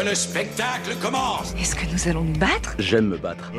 Que le spectacle commence Est-ce que nous allons nous battre? J'aime me battre.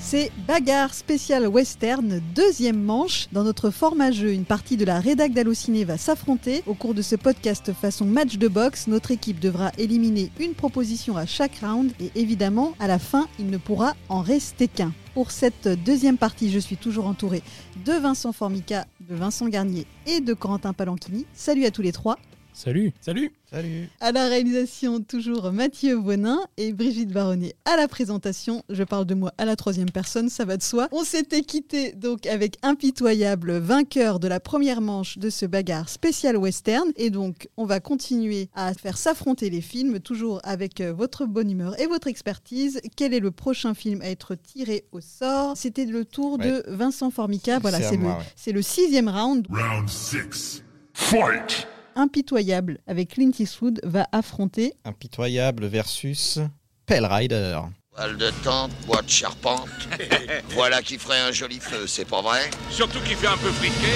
C'est Bagarre spécial western, deuxième manche. Dans notre format jeu, une partie de la rédac d'Allociné va s'affronter. Au cours de ce podcast façon match de boxe, notre équipe devra éliminer une proposition à chaque round et évidemment, à la fin, il ne pourra en rester qu'un. Pour cette deuxième partie, je suis toujours entouré de Vincent Formica, de Vincent Garnier et de Corentin Palanchini. Salut à tous les trois. Salut Salut Salut À la réalisation, toujours Mathieu Bonin et Brigitte Baronnet à la présentation. Je parle de moi à la troisième personne, ça va de soi. On s'était quitté donc avec Impitoyable, vainqueur de la première manche de ce bagarre spécial western. Et donc, on va continuer à faire s'affronter les films, toujours avec euh, votre bonne humeur et votre expertise. Quel est le prochain film à être tiré au sort? C'était le tour de Vincent Formica. Voilà, C'est le, ouais. le sixième round. Round six. Fight! Impitoyable avec Clint Eastwood va affronter Impitoyable versus Pell Rider. Toile de tente, bois de charpente. voilà qui ferait un joli feu, c'est pas vrai? Surtout qu'il fait un peu friqué.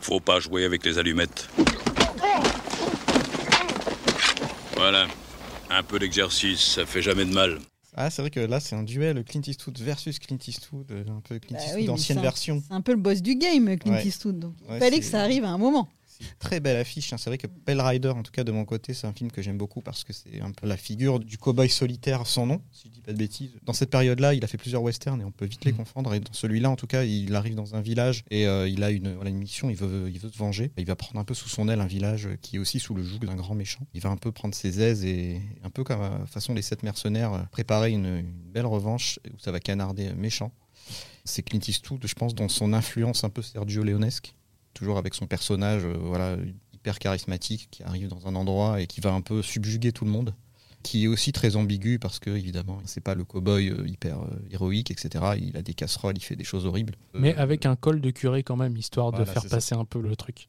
Faut pas jouer avec les allumettes. Voilà. Un peu d'exercice, ça fait jamais de mal. Ah, c'est vrai que là, c'est un duel Clint Eastwood versus Clint Eastwood, euh, un peu Clint Bah Eastwood oui, un- version. C'est un peu le boss du game, Clint Ouais. Eastwood. Donc il Ouais, fallait que ça arrive à un moment. Très belle affiche. hein. C'est vrai que Pell Rider, en tout cas de mon côté, c'est un film que j'aime beaucoup parce que c'est un peu la figure du cow-boy solitaire sans nom, si je dis pas de bêtises. Dans cette période-là, il a fait plusieurs westerns et on peut vite les confondre. Et dans celui-là, en tout cas, il arrive dans un village et euh, il a une, voilà, une mission, il veut, il veut se venger. Il va prendre un peu sous son aile un village qui est aussi sous le joug d'un grand méchant. Il va un peu prendre ses aises et un peu comme euh, façon les sept mercenaires, euh, préparer une, une belle revanche où ça va canarder euh, méchant. C'est Clint Eastwood, je pense, dans son influence un peu Sergio Leonesque toujours avec son personnage euh, voilà, hyper charismatique qui arrive dans un endroit et qui va un peu subjuguer tout le monde qui est aussi très ambigu parce que évidemment c'est pas le cow-boy euh, hyper euh, héroïque etc il a des casseroles il fait des choses horribles Mais Euh, avec un col de curé quand même, histoire de faire ça. passer un peu le truc.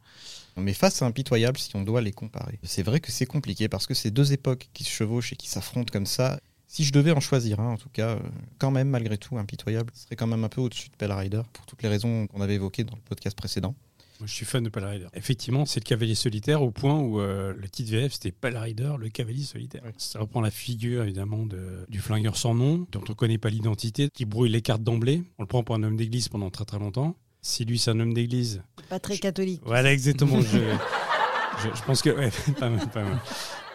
mais face à impitoyable si on doit les comparer c'est vrai que c'est compliqué parce que c'est deux époques qui se chevauchent et qui s'affrontent comme ça si je devais en choisir un, en tout cas, quand même, malgré tout, impitoyable serait quand même un peu au-dessus de Pell Rider, pour toutes les raisons qu'on avait évoquées dans le podcast précédent. Moi, je suis fan de Pal Rider. Effectivement, c'est le cavalier solitaire au point où euh, le titre VF c'était Pal Rider, le cavalier solitaire. Ça reprend la figure évidemment de- du flingueur sans nom, dont on connaît pas l'identité, qui brouille les cartes d'emblée. On le prend pour un homme d'église pendant très très longtemps. Si lui c'est un homme d'église, Pas très catholique. voilà exactement. je, je- je pense que ouais, pas mal, pas mal.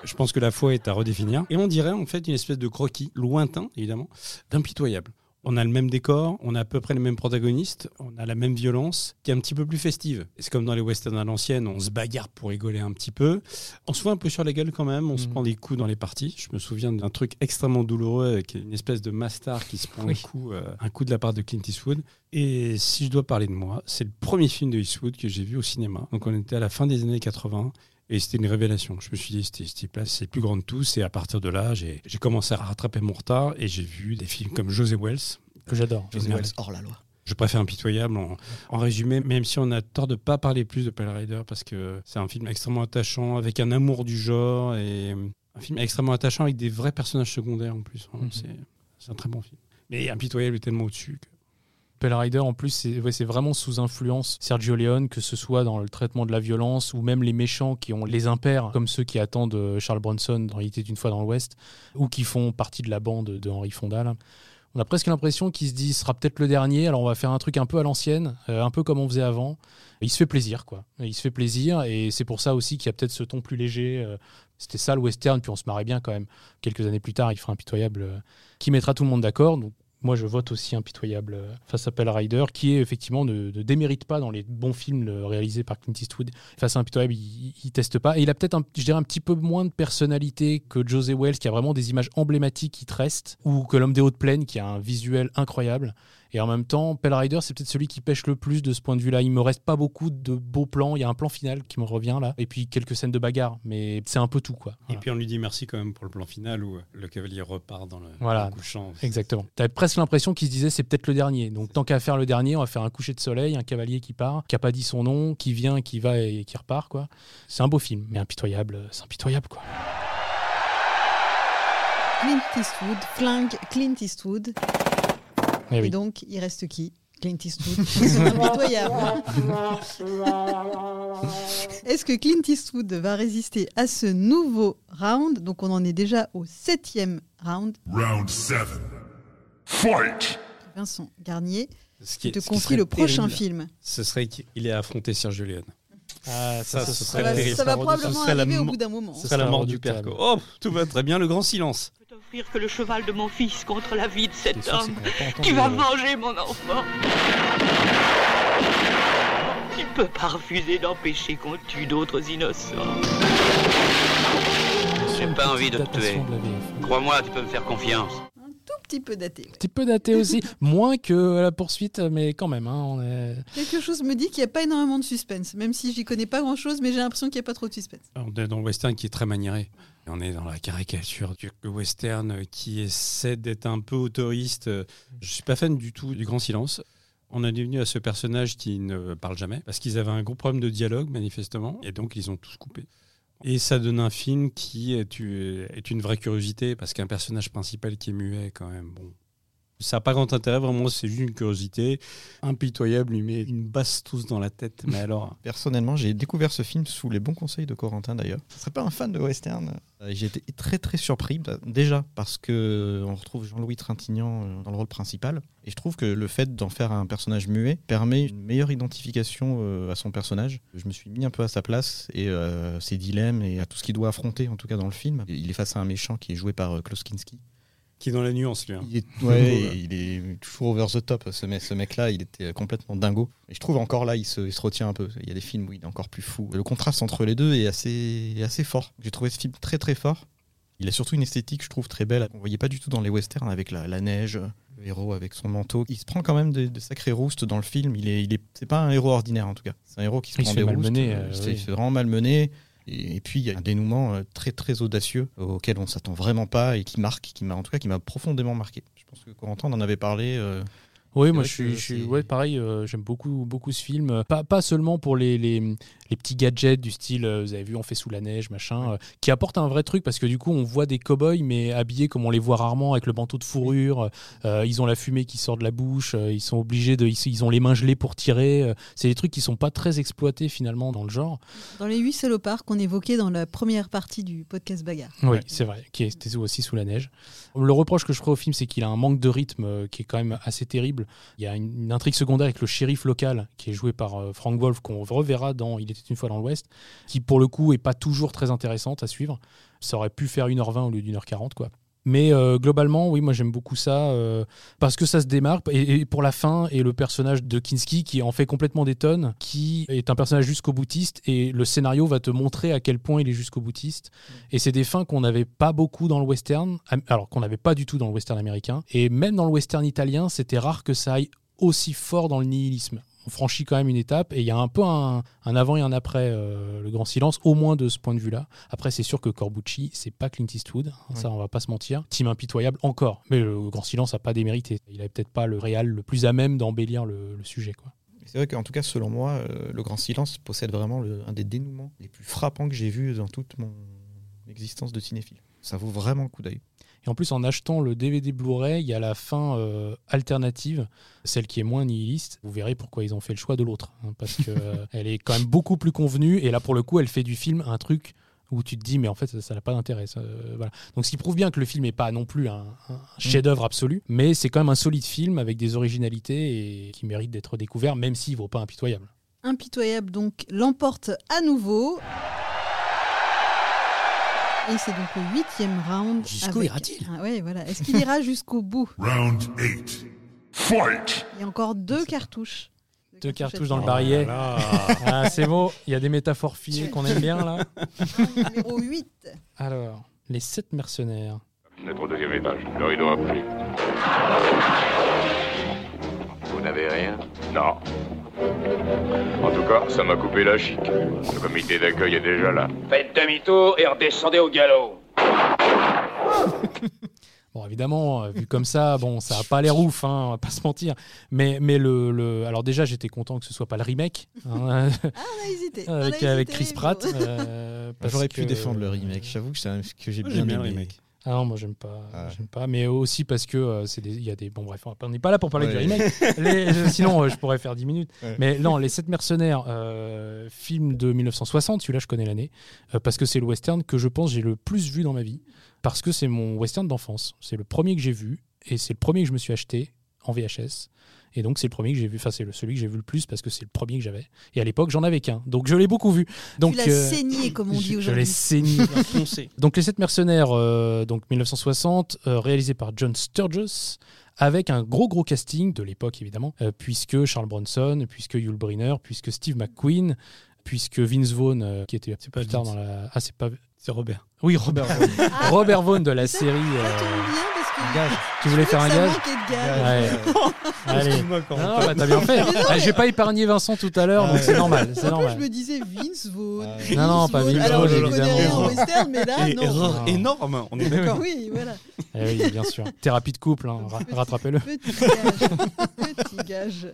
Je pense que la foi est à redéfinir. Et on dirait en fait une espèce de croquis lointain, évidemment, d'impitoyable. On a le même décor, on a à peu près les mêmes protagonistes, on a la même violence, qui est un petit peu plus festive. C'est comme dans les westerns à l'ancienne, on se bagarre pour rigoler un petit peu. On se fout un peu sur la gueule quand même, on se Mhm. prend des coups dans les parties. Je me souviens d'un truc extrêmement douloureux avec une espèce de mastar qui se prend Oui. un, coup, euh, un coup de la part de Clint Eastwood. Et si je dois parler de moi, c'est le premier film de Eastwood que j'ai vu au cinéma. Donc on était à la fin des années 80. Et c'était une révélation. Je me suis dit, c'était cette place, c'est le plus grand de tous. Et à partir de là, j'ai commencé à rattraper mon retard et j'ai vu des films comme José Wells. Que j'adore. José. Wells, hors la loi. Je préfère Impitoyable en, en résumé, même si on a tort de pas parler plus de Pale Rider parce que c'est un film extrêmement attachant, avec un amour du genre et un film extrêmement attachant avec des vrais personnages secondaires en plus. Mhm. c'est- C'est un très bon film. Mais Impitoyable est tellement au-dessus. que- Pell Rider, en plus, c'est vraiment sous influence Sergio Leone, que ce soit dans le traitement de la violence ou même les méchants qui ont les impairs, comme ceux qui attendent euh, Charles Bronson dans Il était une fois dans l'Ouest, ou qui font partie de la bande de Henry Fonda. On a presque l'impression qu'il se dit ce sera peut-être le dernier, alors on va faire un truc un peu à l'ancienne, euh, un peu comme on faisait avant. Il se fait plaisir, quoi. Il se fait plaisir, et c'est pour ça aussi qu'il y a peut-être ce ton plus léger. euh, C'était ça le western, puis on se marrait bien quand même. Quelques années plus tard, il fera Impitoyable, euh, qui mettra tout le monde d'accord. Moi, je vote aussi impitoyable euh, face à Pell Rider, qui est effectivement ne, démérite pas dans les bons films réalisés par Clint Eastwood. Face à impitoyable, il, il teste pas. Et il a peut-être, un- je dirais, un petit peu moins de personnalité que José Wells, qui a vraiment des images emblématiques qui te restent, ou que l'homme des hautes plaines, qui a un visuel incroyable. Et en même temps, Pell Rider, c'est peut-être celui qui pêche le plus de ce point de vue-là. Il me reste pas beaucoup de beaux plans. Il y a un plan final qui me revient là, et puis quelques scènes de bagarre, mais c'est un peu tout, quoi. Et puis on lui dit merci quand même pour le plan final où euh, le cavalier repart dans le, Voilà. dans le couchant. Exactement. T'avais presque l'impression qu'il se disait c'est peut-être le dernier. Donc tant qu'à faire le dernier, on va faire un coucher de soleil, un cavalier qui part, qui a pas dit son nom, qui vient, qui va et qui repart quoi. C'est un beau film, mais impitoyable, c'est impitoyable quoi. Clint Eastwood, flingue Clint Eastwood. Eh Et oui. donc, il reste qui? Clint Eastwood. Est-ce que Clint Eastwood va résister à ce nouveau round? Donc on en est déjà au septième round. Round 7. Fight! Vincent Garnier, Ce qui te confie serait le prochain terrible, film. Ce serait qu'il ait affronté Sergio Leone. Ah, Ça, ce Ça serait va, terrible. ça va Ça probablement serait la arriver au bout d'un moment. Ce serait la mort du quoi. Oh, tout va très bien, le grand silence. Je peux t'offrir que le cheval de mon fils contre la vie de cet homme va qui va venger mon enfant. Tu peux pas refuser d'empêcher qu'on tue d'autres innocents. J'ai pas envie de te tuer. Crois-moi, tu peux me faire confiance. Tout petit peu daté. Un petit peu daté aussi, moins que la poursuite, mais quand même. hein, on est... Quelque chose me dit qu'il n'y a pas énormément de suspense, même si j'y connais pas grand-chose, mais j'ai l'impression qu'il n'y a pas trop de suspense. On est dans le western qui est très maniéré. On est dans la caricature du western qui essaie d'être un peu autoriste. Je suis pas fan du tout du grand silence. On est devenu à ce personnage qui ne parle jamais parce qu'ils avaient un gros problème de dialogue manifestement et donc ils ont tous coupé. Et ça donne un film qui est, une vraie curiosité parce qu'un personnage principal qui est muet quand même, bon, ça n'a pas grand intérêt vraiment, c'est juste une curiosité. Impitoyable lui met une basse tous dans la tête, mais alors Personnellement, j'ai découvert ce film sous les bons conseils de Corentin d'ailleurs. Je ne pas un fan de western. Euh, J'ai été très très surpris, bah, déjà parce que euh, on retrouve Jean-Louis Trintignant euh, dans le rôle principal. Et je trouve que le fait d'en faire un personnage muet permet une meilleure identification à son personnage. Je me suis mis un peu à sa place et euh, ses dilemmes et à tout ce qu'il doit affronter, en tout cas dans le film. Il est face à un méchant qui est joué par euh, Klaus Kinski. Qui est dans la nuance lui. hein. Il est, ouais, il est toujours over the top. Ce, mec, ce mec-là, il était complètement dingo. Et je trouve encore là, il se, il se retient un peu. Il y a des films où il est encore plus fou. Le contraste entre les deux est assez, est assez fort. J'ai trouvé ce film très très fort. Il a surtout une esthétique, je trouve, très belle. On voyait pas du tout dans les westerns avec la, la neige, le héros avec son manteau. Il se prend quand même de, de sacrés roustes dans le film. Il est, il est, c'est pas un héros ordinaire en tout cas. C'est un héros qui se Il prend se des roustes. malmener, euh, il se fait- oui. il se fait vraiment malmener. Et, et puis il y a un dénouement euh, très très audacieux auquel on s'attend vraiment pas et qui marque, qui m'a en tout cas qui m'a profondément marqué. Je pense que Corentin en avait parlé. euh, Oui, moi je suis, je ouais, pareil, euh, j'aime beaucoup, beaucoup ce film. Pas, pas seulement pour les, les, les petits gadgets du style, euh, vous avez vu, on fait sous la neige, machin, euh, qui apportent un vrai truc parce que du coup, on voit des cow-boys, mais habillés comme on les voit rarement, avec le manteau de fourrure. euh, ils ont la fumée qui sort de la bouche, euh, ils sont obligés de. Ils, ils ont les mains gelées pour tirer. euh, c'est des trucs qui sont pas très exploités finalement dans le genre. Dans les huit salopards qu'on évoquait dans la première partie du podcast Bagarre. Oui, c'est vrai, qui était aussi sous la neige. Le reproche que je ferai au film, c'est qu'il a un manque de rythme qui est quand même assez terrible. Il y a une, une intrigue secondaire avec le shérif local, qui est joué par euh, Frank Wolf, qu'on reverra dans Il était une fois dans l'Ouest, qui pour le coup est pas toujours très intéressante à suivre. Ça aurait pu faire 1h20 au lieu d'une heure 40, quoi. Mais euh, globalement, oui, moi j'aime beaucoup ça euh, parce que ça se démarque. Et, et pour la fin, et le personnage de Kinski qui en fait complètement des tonnes, qui est un personnage jusqu'au boutiste, et le scénario va te montrer à quel point il est jusqu'au boutiste. Et c'est des fins qu'on n'avait pas beaucoup dans le western, alors qu'on n'avait pas du tout dans le western américain. Et même dans le western italien, c'était rare que ça aille aussi fort dans le nihilisme. On franchit quand même une étape et il y a un peu un, un avant et un après euh, le grand silence, au moins de ce point de vue-là. Après, c'est sûr que Corbucci, c'est pas Clint Eastwood, hein, ça on va pas se mentir. Team impitoyable encore, mais le grand silence a pas démérité. Il avait peut-être pas le réal le plus à même d'embellir le, le sujet. Quoi. C'est vrai qu'en tout cas, selon moi, euh, Le Grand Silence possède vraiment le- un des dénouements les plus frappants que j'ai vus dans toute mon existence de cinéphile. Ça vaut vraiment le coup d'œil. Et en plus, en achetant le DVD Blu-ray, il y a la fin euh, alternative, celle qui est moins nihiliste. Vous verrez pourquoi ils ont fait le choix de l'autre. hein, parce qu'elle est quand même beaucoup plus convenue. Et là, pour le coup, elle fait du film un truc où tu te dis, mais en fait, ça n'a pas d'intérêt. ça, euh, voilà. Donc, ce qui prouve bien que le film n'est pas non plus un, un chef-d'œuvre absolu, mais c'est quand même un solide film avec des originalités et qui mérite d'être découvert, même s'il ne vaut pas impitoyable. Impitoyable donc l'emporte à nouveau. Et c'est donc le huitième round. Jusqu'où avec- ira-t-il Ah ouais, voilà. Est-ce qu'il ira jusqu'au bout Round 8. Fight! Il y a encore deux cartouches. Deux cartouches dans le barillet. Voilà. Ah, c'est beau, il y a des métaphores filées qu'on aime bien là. Numéro 8. Alors, les sept mercenaires. Fenêtre au deuxième étage. Le rideau a pris. Vous n'avez rien Non. En tout cas, ça m'a coupé la chic. Le comité d'accueil est déjà là. Faites demi-tour et redescendez au galop. Bon, évidemment, euh, vu comme ça, bon, ça a pas l'air ouf, hein, on va pas se mentir. Mais, mais le, le- alors déjà, j'étais content que ce soit pas le remake hein, Ah, on a hésité. on a avec, hésité, avec Chris Pratt. euh, J'aurais que- pu défendre le remake. J'avoue que c'est un que j'ai bien bien aimé. le remake. Ah non, moi j'aime pas, Ah. j'aime pas, mais aussi parce que euh, c'est des, il y a des, bon bref, on n'est pas là pour parler du remake. Les- euh, sinon, euh, je pourrais faire 10 minutes. Ouais. Mais non, les 7 mercenaires, euh, film de 1960, celui-là je connais l'année, parce que c'est le western que je pense j'ai le plus vu dans ma vie, parce que c'est mon western d'enfance. C'est le premier que j'ai vu et c'est le premier que je me suis acheté en VHS. Et donc c'est le premier que j'ai vu, enfin c'est le- celui que j'ai vu le plus parce que c'est le premier que j'avais. Et à l'époque j'en avais qu'un, donc je l'ai beaucoup vu. Donc tu l'as euh, saigné, comme on dit je- je aujourd'hui. l'ai saigné. Donc Les Sept Mercenaires, euh, donc 1960, euh, réalisé par John Sturges, avec un gros gros casting de l'époque évidemment, euh, puisque Charles Bronson, puisque Yul Brynner, puisque Steve McQueen, puisque Vince Vaughn, euh, qui était pas plus tard Vince. dans la... Ah c'est pas... C'est Robert. Oui, Robert Vaughn. Ah. Robert Vaughn de la série... Ça euh, tombe bien parce que Gage. Tu voulais faire un gage gage. Ouais. Allez. Excuse-moi, quand Non, on bah, t'as bien fait. Mais non, Ah, J'ai pas épargné Vincent tout à l'heure, Ah donc ouais. c'est normal. C'est plus, je normal. me disais Vince Vaughn. Non, non, pas. Vince Alors, Vaughn, évidemment. en western, mais là, non. erreur Non. énorme, on est d'accord. Oui, voilà. Eh oui, bien sûr. Thérapie de couple, hein, ra- rattrapez-le. Petit gage. Petit gage.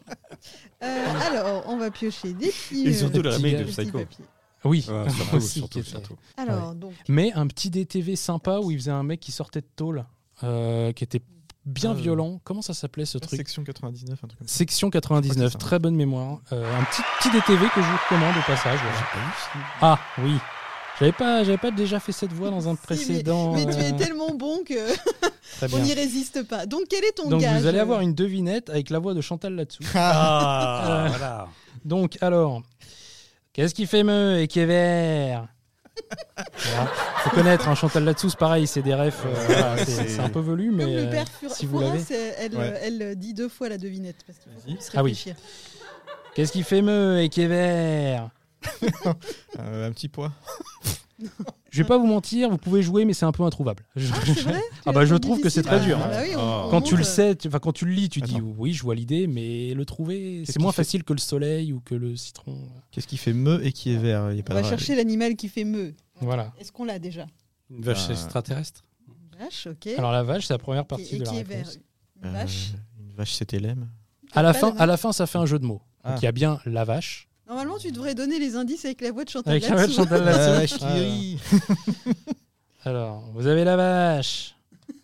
Euh, alors, on va piocher des petits. Et surtout le remake de Psycho. papiers. Oui, Ouais, surtout, surtout, surtout. Alors, donc, Mais un petit DTV sympa où il faisait un mec qui sortait de tôle, euh, qui était bien Ah, violent. Comment ça s'appelait ce truc Section 99, un truc comme ça. Section Je crois 99, que c'est ça. très bonne mémoire. Euh, un petit, petit DTV que je vous recommande au passage. voilà. Ah oui. J'avais pas, j'avais pas déjà fait cette voix dans un si, mais- précédent. mais, tu es euh, tellement bon que on n'y résiste pas. Donc, quel est ton Donc gage vous allez avoir une devinette avec la voix de Chantal là-dessous. Ah, voilà. Donc alors, qu'est-ce qui fait meu et qui est vert? Voilà. Faut connaître, hein, Chantal là-dessous, c'est pareil, c'est des refs, euh, voilà, c'est un peu velu, mais Comme le euh, père Fur- si vous l'avez. elle, Ouais. elle dit deux fois la devinette. Parce qu'il faut Vas-y. plus Ah oui. réfléchir. Qu'est-ce qui fait meu et qui est vert un petit poids. Je vais pas vous mentir, vous pouvez jouer, mais c'est un peu introuvable. Je- Ah, vrai Tu Ah bah, je trouve que c'est très dur. Ah, bah oui, on- Ah. on Quand tu le sais, tu- enfin quand tu le lis, tu dis oui, je vois l'idée, mais le trouver, c'est moins fait facile que le soleil ou que le citron. Qu'est-ce qui fait me et qui est vert Il y a On va chercher l'animal qui fait meu. Voilà. Est-ce qu'on l'a déjà Une vache Bah, extraterrestre Vache, ok. Alors la vache, c'est la première partie et de la qui est vert réponse. Une Euh, vache Une vache, c'était l'aime. À la fin, à la fin, ça fait un jeu de mots. Donc il y a bien la vache. Normalement, tu devrais donner les indices avec la voix de Chantal Avec la voix de. Chantal La vache qui Ah. rit. Alors, vous avez la vache.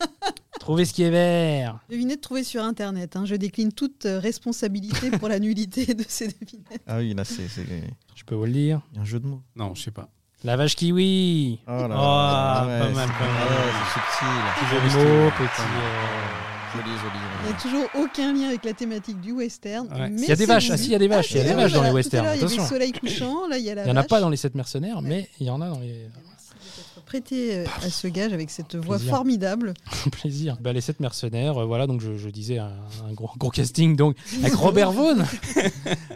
Trouvez ce qui est vert. Devinette trouvée sur Internet. hein. Je décline toute responsabilité pour la nullité de ces devinettes. Ah oui, là, c'est c'est- il Je peux vous le dire. y a un jeu de mots. Non, je sais pas. La vache kiwi. Oh là là. Ah, ouais, pas mal, c'est- pas mal. ah ouais, c'est subtil. Jeu de mots, petit. euh, Joli, joli. Il n'y a toujours aucun lien avec la thématique du western. Ouais. mais Il y a des vaches. Ah si, il y a des vaches. Il y a Ah, des oui, vaches dans les westerns. Il y Attention. le soleil couchant, là il y a la Il n'y en a vache. pas dans les sept mercenaires, mais il y en a dans les. Prêté euh, à ce gage avec cette voix Plaisir. formidable. plaisir. Bah, les sept mercenaires, euh, voilà, donc je, je disais un, un gros, gros casting donc avec Robert Vaughn.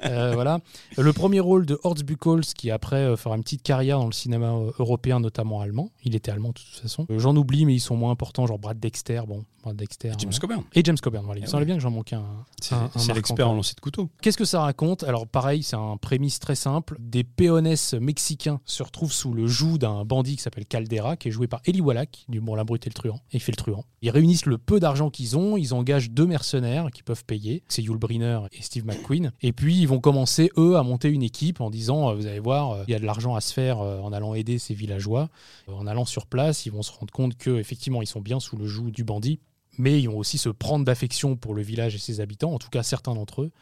Euh, voilà. Le premier rôle de Horst Buchholz, qui après euh, fera une petite carrière dans le cinéma européen, notamment allemand. Il était allemand de toute façon. Euh, J'en oublie, mais ils sont moins importants, genre Brad Dexter. Bon, Brad Dexter. James voilà. Coburn. Et James Coburn, voilà. Il me Eh semblait bien que j'en manquais un. C'est un- un c'est marquant, l'expert en lancer de couteau. Qu'est-ce que ça raconte? Alors pareil, c'est un prémisse très simple. Des péonesses mexicains se retrouvent sous le joug d'un bandit qui s'appelle Caldera, qui est joué par Eli Wallach, du Bon la brute et le truand. Et il fait le truand. Ils réunissent le peu d'argent qu'ils ont, ils engagent deux mercenaires qui peuvent payer. C'est Yul Brynner et Steve McQueen. Et puis ils vont commencer, eux, à monter une équipe en disant, euh, vous allez voir, euh, il y a de l'argent à se faire euh, en allant aider ces villageois. En allant sur place, ils vont se rendre compte que effectivement ils sont bien sous le joug du bandit. Mais ils vont aussi se prendre d'affection pour le village et ses habitants, en tout cas certains d'entre eux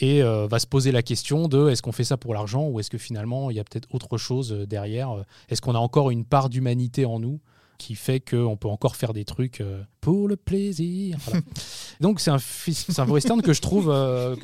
et euh, va se poser la question de est-ce qu'on fait ça pour l'argent ou est-ce que finalement il y a peut-être autre chose euh, derrière euh, Est-ce qu'on a encore une part d'humanité en nous qui fait qu'on peut encore faire des trucs pour le plaisir Voilà. Donc c'est un, un western que je trouve... euh,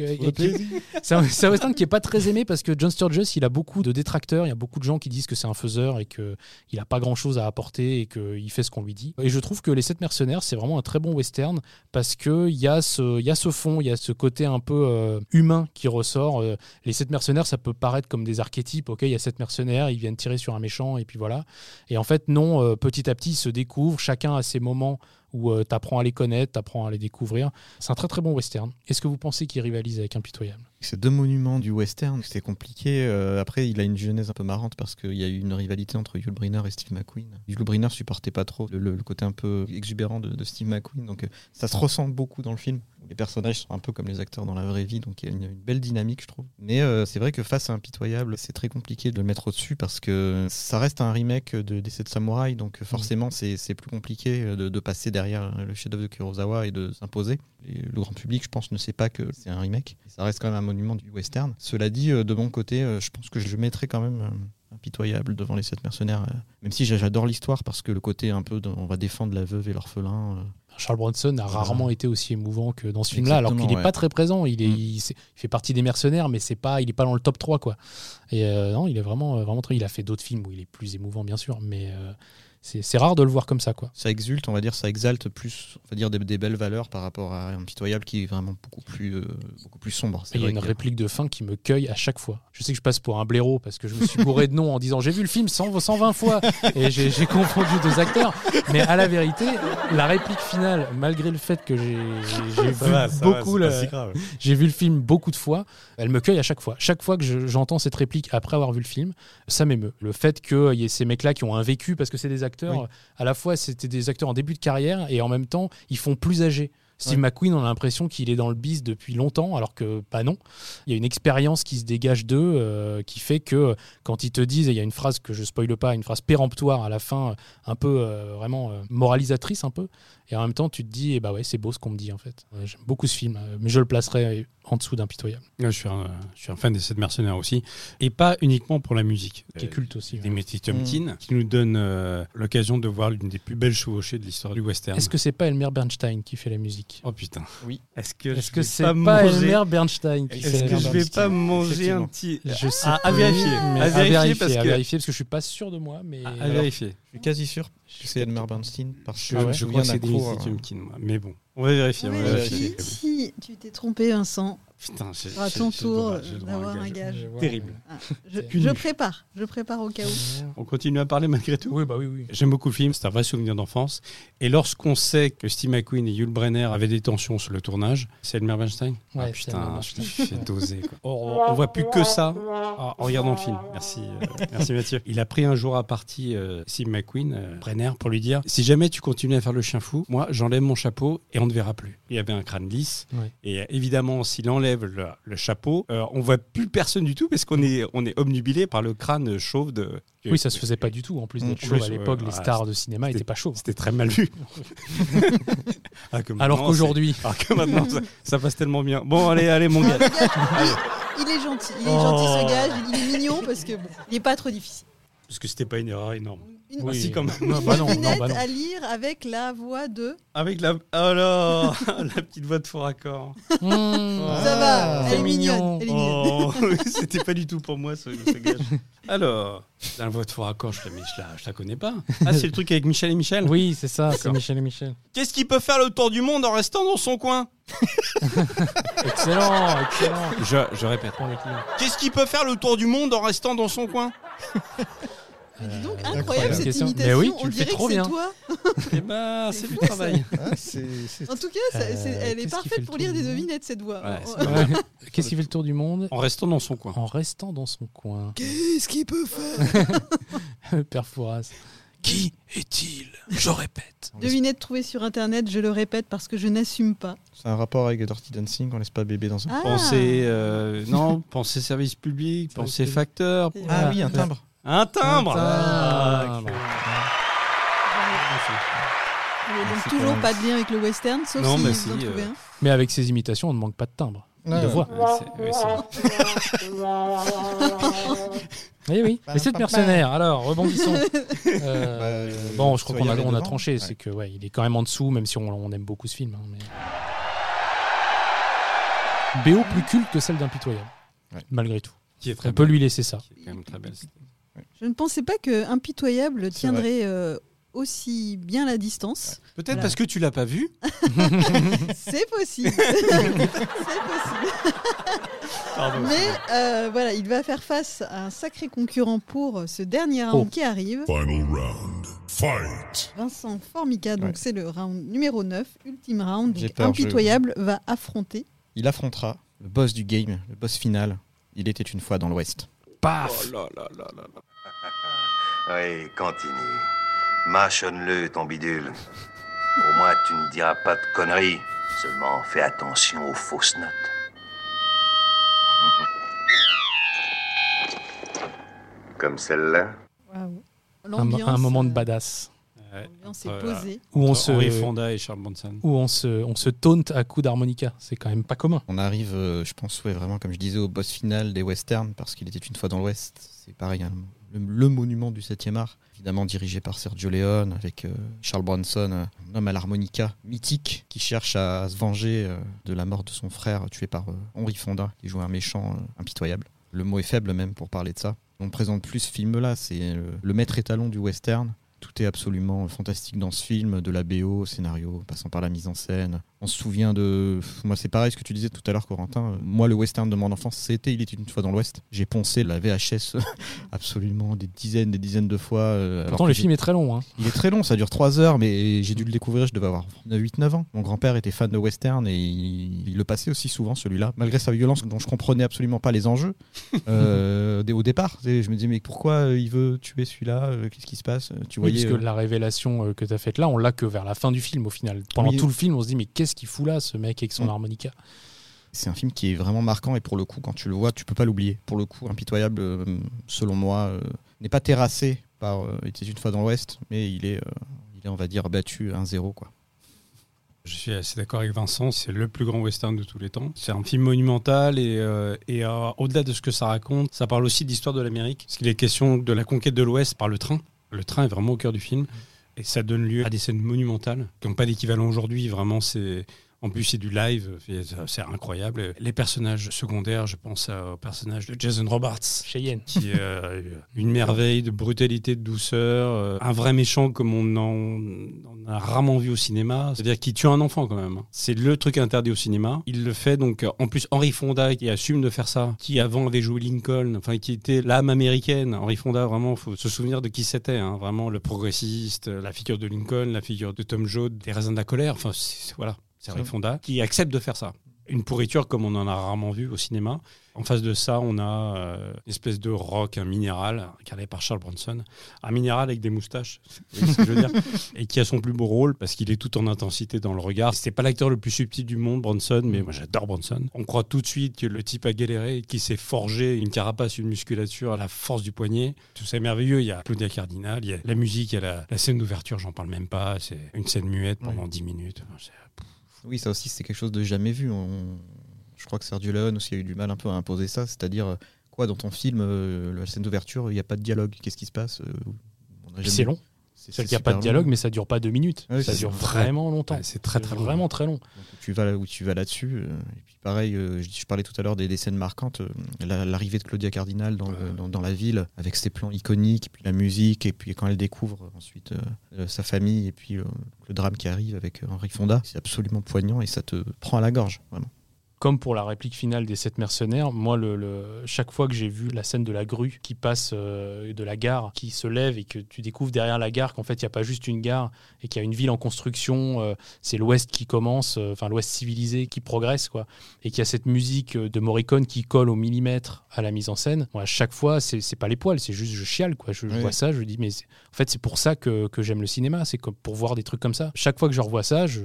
c'est un, western qui est pas très aimé parce que John Sturges, il a beaucoup de détracteurs, il y a beaucoup de gens qui disent que c'est un faiseur et qu'il n'a pas grand-chose à apporter et qu'il fait ce qu'on lui dit. Et je trouve que Les Sept Mercenaires, c'est vraiment un très bon western parce qu'il y, a ce- il y a ce fond, il y a ce côté un peu euh, humain qui ressort. Euh, les Sept Mercenaires, ça peut paraître comme des archétypes. Ok, il y a sept mercenaires, ils viennent tirer sur un méchant et puis voilà. Et en fait, non, euh, petit à petit, ils se découvrent, chacun a ses moments où tu apprends à les connaître, tu apprends à les découvrir. C'est un très très bon western. Est-ce que vous pensez qu'il rivalise avec Impitoyable? Ces deux monuments du western, c'est compliqué. Euh, après, il a une genèse un peu marrante parce qu'il y a eu une rivalité entre Yul Brynner et Steve McQueen. Yul Brynner supportait pas trop le, côté un peu exubérant de, Steve McQueen, donc euh, ça se ressent beaucoup dans le film. Les personnages sont un peu comme les acteurs dans la vraie vie, donc il y a une, belle dynamique, je trouve. Mais euh, c'est vrai que face à Impitoyable, c'est très compliqué de le mettre au-dessus parce que ça reste un remake de d'Essai de Samouraï, donc forcément c'est plus compliqué de, passer derrière le chef-d'œuvre de Kurosawa et de s'imposer. Le grand public, je pense, ne sait pas que c'est un remake. Ça reste quand même monument du western. Cela dit, euh, de mon côté, euh, je pense que je le mettrais quand même euh, impitoyable devant les sept mercenaires. euh, Même si j'a- j'adore l'histoire parce que le côté un peu, de- on va défendre la veuve et l'orphelin. euh, Charles Bronson a rarement été aussi émouvant que dans ce film-là, alors qu'il n'est ouais. pas très présent. Il, est, Mm. il, c'est- il fait partie des mercenaires, mais c'est pas, il est pas dans le top 3. Quoi. Et euh, non, il est vraiment, euh, vraiment très. Il a fait d'autres films où il est plus émouvant, bien sûr, mais euh, c'est rare de le voir comme ça. Quoi. ça exulte, on va dire, ça exalte plus, on va dire, des, des belles valeurs par rapport à Impitoyable qui est vraiment beaucoup plus, euh, beaucoup plus sombre. C'est Il y a une que- réplique de fin qui me cueille à chaque fois. Je sais que je passe pour un blaireau parce que je me suis bourré de noms en disant j'ai vu le film 100, 120 fois et j'ai j'ai confondu deux acteurs. Mais à la vérité, la réplique finale, malgré le fait que j'ai vu va, beaucoup j'ai vu le film beaucoup de fois, elle me cueille à chaque fois. Chaque fois que je- j'entends cette réplique après avoir vu le film, ça m'émeut. Le fait qu'il y ait ces mecs-là qui ont un vécu, parce que c'est des acteurs, Oui. à la fois c'était des acteurs en début de carrière et en même temps ils font plus âgés. Steve Ouais. McQueen, on a l'impression qu'il est dans le biz depuis longtemps, alors que pas non. Il y a une expérience qui se dégage d'eux, euh, qui fait que quand ils te disent, et il y a une phrase que je spoile pas, une phrase péremptoire à la fin, euh, un peu euh, vraiment euh, moralisatrice un peu, et en même temps tu te dis, eh bah ouais, c'est beau ce qu'on me dit en fait. Ouais, J'aime beaucoup ce film, mais je le placerai en dessous d'Impitoyable, Ouais, je, suis un, je suis un fan des 7 mercenaires aussi. Et pas uniquement pour la musique. qui est culte aussi. ouais. Dimitri Tiomkin, qui nous donne euh, l'occasion de voir l'une des plus belles chevauchées de l'histoire du western. Est-ce que c'est pas Elmer Bernstein qui fait la musique Oh putain. Oui. Est-ce que, Est-ce que c'est pas pas, manger- Elmer Bernstein qui Est-ce que je vais pas manger un petit. Je sais à, à pas, vérifier. mais à à vérifier, vérifier, parce à que. vérifier, parce que je suis pas sûr de moi, mais à- à alors, vérifier. Suis quasi sûr que c'est Elmer Bernstein parce Je, que Ah ouais je crois que c'est Dimitri euh. Mais bon, on va vérifier. On va Ouais, vérifier. Si tu t'es trompé, Vincent, Putain, j'ai- ce sera j'ai- ton tour à d'avoir un gage. Terrible. Ah, je, prépare, je prépare au cas où. On continue à parler malgré tout. Oui, bah oui, oui. J'aime beaucoup le film, c'est un vrai souvenir d'enfance. Et lorsqu'on sait que Steve McQueen et Yul Brenner avaient des tensions sur le tournage, c'est Elmer Bernstein? Ouais, Ah c'est putain, je t'ai fait doser. Quoi. On, on voit plus que ça en en regardant le film. Merci, euh, merci Mathieu. Il a pris un jour à partie euh, Steve McQueen, euh, Brenner, pour lui dire si jamais tu continues à faire le chien fou, moi j'enlève mon chapeau et on ne verra plus. Il avait un crâne lisse. Ouais. Et euh, évidemment, s'il enlève le, le chapeau, euh, on voit plus personne du tout parce qu'on est, on est obnubilé par le crâne chauve de. Oui, ça se faisait pas du tout. En plus d'être Mm. chauve Oui, à l'époque, les stars de cinéma n'étaient pas chauves. C'était très mal vu. Ah, Alors maintenant, qu'aujourd'hui, alors que maintenant, ça, ça passe tellement bien. Bon, allez, allez, mon gars. Il est gentil, il est Oh. gentil ce gage, il est mignon parce que bon, il est pas trop difficile. Parce que c'était pas une erreur énorme. Une, Oui. si. Non, bah non, non, lunette bah non. à lire avec la voix de. Avec la. Oh là La petite voix de faux raccord. Mmh. Ça va, elle c'est est mignonne. Elle mignonne. Oh, c'était pas du tout pour moi ce, ce gage. Alors, la voix de faux raccord, je, mais je, la, je la connais pas. Ah, c'est le truc avec Michel et Michel Oui, c'est ça, c'est. Michel et Michel. Qu'est-ce qu'il peut faire le tour du monde en restant dans son coin Excellent, excellent. je, je répète. Prends les clients. Qu'est-ce qu'il peut faire le tour du monde en restant dans son coin Mais dis donc, incroyable incroyable cette question. imitation. Mais oui, tu on le fais dirait trop que c'est bien. toi. Eh ben, c'est du travail. ah, c'est- c'est- En tout cas, ça- c'est- Euh, elle est qu'est-ce qui fait parfaite le pour tour lire du des monde devinettes cette voix. Ouais, Oh, c'est. Qu'est-ce qui fait le tour du monde En restant dans son coin. en restant dans son coin Qu'est-ce qu'il peut faire Père Fouras. Qui est-il? Je répète. Devinette trouvée sur internet, je le répète parce que je n'assume pas. C'est un rapport avec Dirty Dancing, on laisse pas bébé dans un. Ah. Pensez, euh, non, pensez service public, pensez public. facteur. Ah voilà. oui, un timbre. Un timbre Ah, Ah, bah. Donc c'est toujours pas de lien avec le western, sauf Non, si mais vous si, en trouvez euh, un. Mais avec ces imitations, on ne manque pas de timbre. Ouais, de ouais. voix. Ouais, c'est- c'est- Oui, oui. Mais c'est de mercenaire. Alors, rebondissons. Euh, Bah, bon, je crois qu'on a, aller on a devant. tranché. Ouais. C'est que ouais, il est quand même en dessous, même si on, on aime beaucoup ce film. hein, mais... BO plus culte que celle d'Impitoyable. Ouais. Malgré tout. Qui est très On peut belle. lui laisser ça. Qui est quand même très belle. Je ne pensais pas que Impitoyable tiendrait euh, aussi bien la distance. Peut-être Voilà. parce que tu l'as pas vu. C'est possible. C'est possible. Mais euh, voilà, il va faire face à un sacré concurrent pour ce dernier round Oh. qui arrive. Final round. Fight. Vincent Formica, donc Ouais. c'est le round numéro 9, ultime round. J'ai Donc peur, Impitoyable va affronter. Il affrontera le boss du game, le boss final. Il était une fois dans l'Ouest. Paf Oh là là là là là. Oui, continue. Mâchonne-le, ton bidule. Au moins, tu ne diras pas de conneries. Seulement, fais attention aux fausses notes. Comme celle-là. Un, L'ambiance, un moment de euh, badass. Ouais. L'ambiance est Entre, posée. Où on se, Henry Fonda et Charles Bronson. où on se, on se taunte à coups d'harmonica. C'est quand même pas commun. On arrive, euh, je pense, ouais, vraiment, comme je disais, au boss final des westerns, parce qu'il était une fois dans l'Ouest. C'est pareil, hein, le, le monument du 7e art, évidemment dirigé par Sergio Leone, avec euh, Charles Bronson, euh, un homme à l'harmonica mythique, qui cherche à se venger euh, de la mort de son frère, tué par euh, Henry Fonda, qui joue un méchant euh, impitoyable. Le mot est faible même pour parler de ça. On ne présente plus ce film-là, c'est euh, le maître étalon du western. Tout est absolument fantastique dans ce film, de la BO, scénario, passant par la mise en scène. On se souvient de. Moi, c'est pareil ce que tu disais tout à l'heure, Corentin. Moi, le western de mon enfance, c'était Il était une fois dans l'Ouest. J'ai poncé la VHS absolument des dizaines, des dizaines de fois. euh, Pourtant, le film est très long. hein. il est très long, ça dure 3 heures, mais j'ai dû le découvrir, je devais avoir 8-9 ans. Mon grand-père était fan de western et il, il le passait aussi souvent, celui-là, malgré sa violence dont je comprenais absolument pas les enjeux euh, au départ. Je me disais, mais pourquoi euh, il veut tuer celui-là Qu'est-ce qui se passe? Tu Oui, voyais. parce que la révélation que tu as faite là, on l'a que vers la fin du film au final. Pendant Oui. tout le film, on se dit mais qu'est-ce qu'il fout là, ce mec avec son Mm. harmonica C'est un film qui est vraiment marquant et pour le coup, quand tu le vois, tu peux pas l'oublier. Pour le coup, Impitoyable, euh, selon moi, euh, n'est pas terrassé par euh, Il était une fois dans l'Ouest, mais il est, euh, il est, on va dire, battu 1-0. Quoi. Je suis assez d'accord avec Vincent, c'est le plus grand western de tous les temps. C'est un film monumental et, euh, et euh, au-delà de ce que ça raconte, ça parle aussi d'histoire de l'Amérique. Parce qu'il est question de la conquête de l'Ouest par le train. Le train est vraiment au cœur du film. Et ça donne lieu à des scènes monumentales qui n'ont pas d'équivalent aujourd'hui. Vraiment, c'est. En plus, c'est du live, c'est incroyable. Les personnages secondaires, je pense au personnage de Jason Robards, Cheyenne. qui est euh, une merveille de brutalité, de douceur, euh, un vrai méchant comme on en, on a rarement vu au cinéma, c'est-à-dire qu'il tue un enfant quand même. C'est le truc interdit au cinéma. Il le fait donc euh, en plus Henry Fonda qui assume de faire ça, qui avant avait joué Lincoln, enfin qui était l'âme américaine. Henry Fonda vraiment, faut se souvenir de qui c'était, hein, vraiment le progressiste, la figure de Lincoln, la figure de Tom Joad, des raisins de la colère. Enfin voilà, c'est Fonda qui accepte de faire ça. Une pourriture comme on en a rarement vu au cinéma. En face de ça, on a euh, une espèce de rock, un minéral, incarné par Charles Bronson. Un minéral avec des moustaches, ce que je veux dire Et qui a son plus beau rôle parce qu'il est tout en intensité dans le regard. C'est pas l'acteur le plus subtil du monde, Bronson, mais moi j'adore Bronson. On croit tout de suite que le type a galéré, qu'il s'est forgé une carapace, une musculature à la force du poignet. Tout ça est merveilleux. Il y a Claudia Cardinal, il y a la musique, il y a la, la scène d'ouverture, j'en parle même pas. C'est une scène muette pendant 10 minutes. Oui, ça aussi, c'est quelque chose de jamais vu. On- Je crois que Sergio Leone aussi a eu du mal un peu à imposer ça, c'est-à-dire, euh, quoi, dans ton film, euh, la scène d'ouverture, il n'y a pas de dialogue. Qu'est-ce qui se passe Euh, c'est long. C'est C'est-à-dire qu'il n'y a pas de dialogue, long. mais ça dure pas deux minutes. Ouais, ça dure vraiment longtemps. Ouais, c'est très, très long. Vraiment très long. Donc, tu vas là où tu vas là-dessus. euh, et puis pareil, euh, je, je parlais tout à l'heure des, des scènes marquantes. euh, la- L'arrivée de Claudia Cardinal dans, le- dans, dans la ville, avec ses plans iconiques, et puis la musique, et puis quand elle découvre ensuite sa famille, et puis le drame qui arrive avec Henri Fonda, c'est absolument poignant et ça te prend à la gorge, vraiment. Comme pour la réplique finale des sept mercenaires, moi, le, le- chaque fois que j'ai vu la scène de la grue qui passe euh, de la gare, qui se lève et que tu découvres derrière la gare qu'en fait, il n'y a pas juste une gare et qu'il y a une ville en construction, euh, c'est l'Ouest qui commence, euh, enfin l'Ouest civilisé qui progresse, quoi, et qu'il y a cette musique de Morricone qui colle au millimètre à la mise en scène. Moi, à chaque fois, c'est pas les poils, c'est juste je chiale, quoi. Je, je Oui. vois ça, je dis, mais en fait, c'est pour ça que, que j'aime le cinéma, c'est pour voir des trucs comme ça. Chaque fois que je revois ça, je,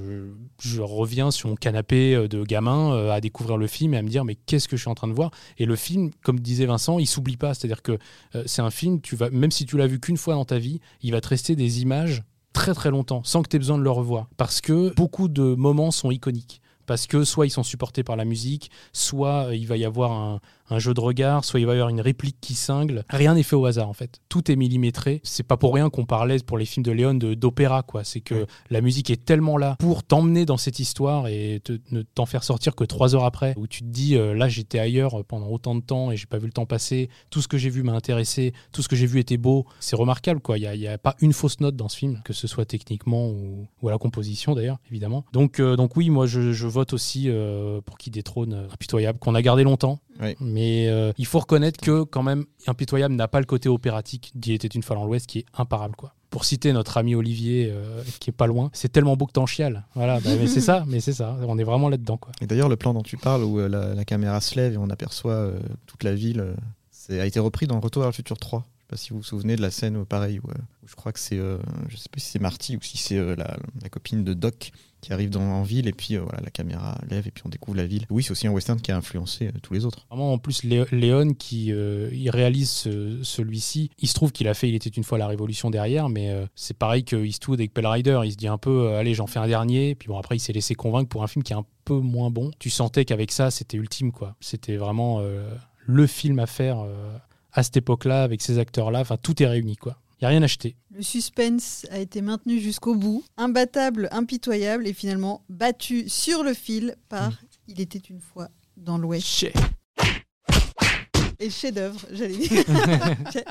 je reviens sur mon canapé de gamin à découvrir le film et à me dire mais qu'est-ce que je suis en train de voir? Et le film, comme disait Vincent, il s'oublie pas, c'est-à-dire que euh, c'est un film, tu vas, même si tu l'as vu qu'une fois dans ta vie, il va te rester des images très très longtemps, sans que tu aies besoin de le revoir. Parce que beaucoup de moments sont iconiques. Parce que soit ils sont supportés par la musique, soit euh, il va y avoir un, un jeu de regard, soit il va y avoir une réplique qui cingle. Rien n'est fait au hasard en fait. Tout est millimétré. C'est pas pour rien qu'on parlait pour les films de Léon de- d'opéra quoi. C'est que la musique est tellement là pour t'emmener dans cette histoire et te- ne t'en faire sortir que trois heures après. Où tu te dis euh, là j'étais ailleurs pendant autant de temps et j'ai pas vu le temps passer. Tout ce que j'ai vu m'a intéressé. Tout ce que j'ai vu était beau. C'est remarquable quoi. Il y a, pas une fausse note dans ce film, que ce soit techniquement ou, ou à la composition d'ailleurs évidemment. Donc euh, donc oui moi je, je vote aussi euh, pour qui détrône euh, Impitoyable qu'on a gardé longtemps. Oui. Mais euh, il faut reconnaître que quand même Impitoyable n'a pas le côté opératique d'Il était une fois dans l'Ouest qui est imparable quoi. Pour citer notre ami Olivier, euh, qui est pas loin, c'est tellement beau que t'en chiales. Voilà, bah, mais c'est ça, mais c'est ça. On est vraiment là-dedans, quoi. Et d'ailleurs, le plan dont tu parles, où euh, la, la caméra se lève et on aperçoit toute la ville, c'est- a été repris dans Retour vers le futur 3. Si vous vous souvenez de la scène où, pareil, où, euh, je crois que c'est, euh, je sais pas si c'est Marty ou si c'est euh, la, copine de Doc qui arrive dans, en ville et puis euh, voilà, la caméra lève et puis on découvre la ville. Oui, c'est aussi un western qui a influencé euh, tous les autres. Vraiment, en plus, Lé- Léon, qui euh, réalise ce- celui-ci, il se trouve qu'il a fait Il était une fois la Révolution derrière, mais euh, c'est pareil que Eastwood avec Pell Rider. Il se dit un peu, euh, allez, j'en fais un dernier. Puis bon, après, il s'est laissé convaincre pour un film qui est un peu moins bon. Tu sentais qu'avec ça, c'était ultime, quoi. C'était vraiment euh, le film à faire euh, à cette époque-là, avec ces acteurs-là. Enfin, tout est réuni, quoi. Il n'y a rien acheté. Le suspense a été maintenu jusqu'au bout, imbattable, impitoyable et finalement battu sur le fil par Mm. Il était une fois dans l'Ouest. Et chef-d'œuvre, j'allais dire. Chef-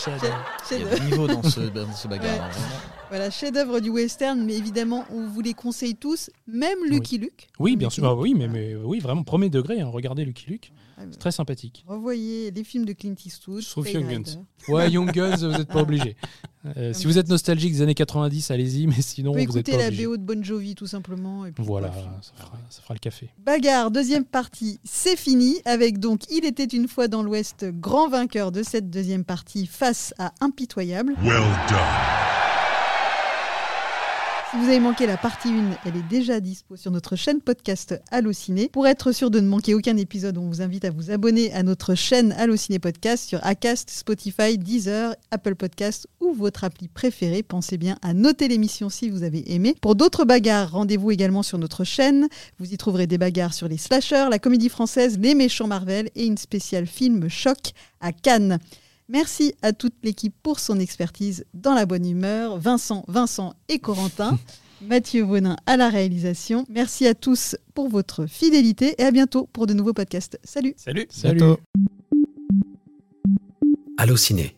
Chef-d'œuvre. Il y a niveau dans ce, dans ce bagarre. Ouais. hein, vraiment. Voilà, chef-d'œuvre du western, mais évidemment, on vous les conseille tous, même Lucky Luke. Oui, bien Lucky sûr. Bah Luke. oui, mais, mais oui, vraiment, premier degré. hein. Regardez Lucky Luke. Ah, C'est très sympathique. Revoyez les films de Clint Eastwood. Sauf Young. Guns. Ouais, Young Guns, vous n'êtes pas obligé. Euh, si vous êtes nostalgique des années 90, allez-y, mais sinon, On vous n'êtes écouter pas la obligé. BO de Bon Jovi, tout simplement. Et puis Voilà, ça fera, ça fera le café. Bagarre, deuxième partie, c'est fini avec donc Il était une fois dans l'Ouest, grand vainqueur de cette deuxième partie face à Impitoyable. Well done. Si vous avez manqué la partie 1, elle est déjà dispo sur notre chaîne podcast Allociné. Pour être sûr de ne manquer aucun épisode, on vous invite à vous abonner à notre chaîne Allociné Podcast sur Acast, Spotify, Deezer, Apple Podcast ou votre appli préférée. Pensez bien à noter l'émission si vous avez aimé. Pour d'autres bagarres, rendez-vous également sur notre chaîne. Vous y trouverez des bagarres sur les slashers, la comédie française, les méchants Marvel et une spéciale film choc à Cannes. Merci à toute l'équipe pour son expertise dans la bonne humeur. Vincent, Vincent et Corentin. Mathieu Bonin à la réalisation. Merci à tous pour votre fidélité et à bientôt pour de nouveaux podcasts. Salut Salut. Salut. Bientôt. Allociné,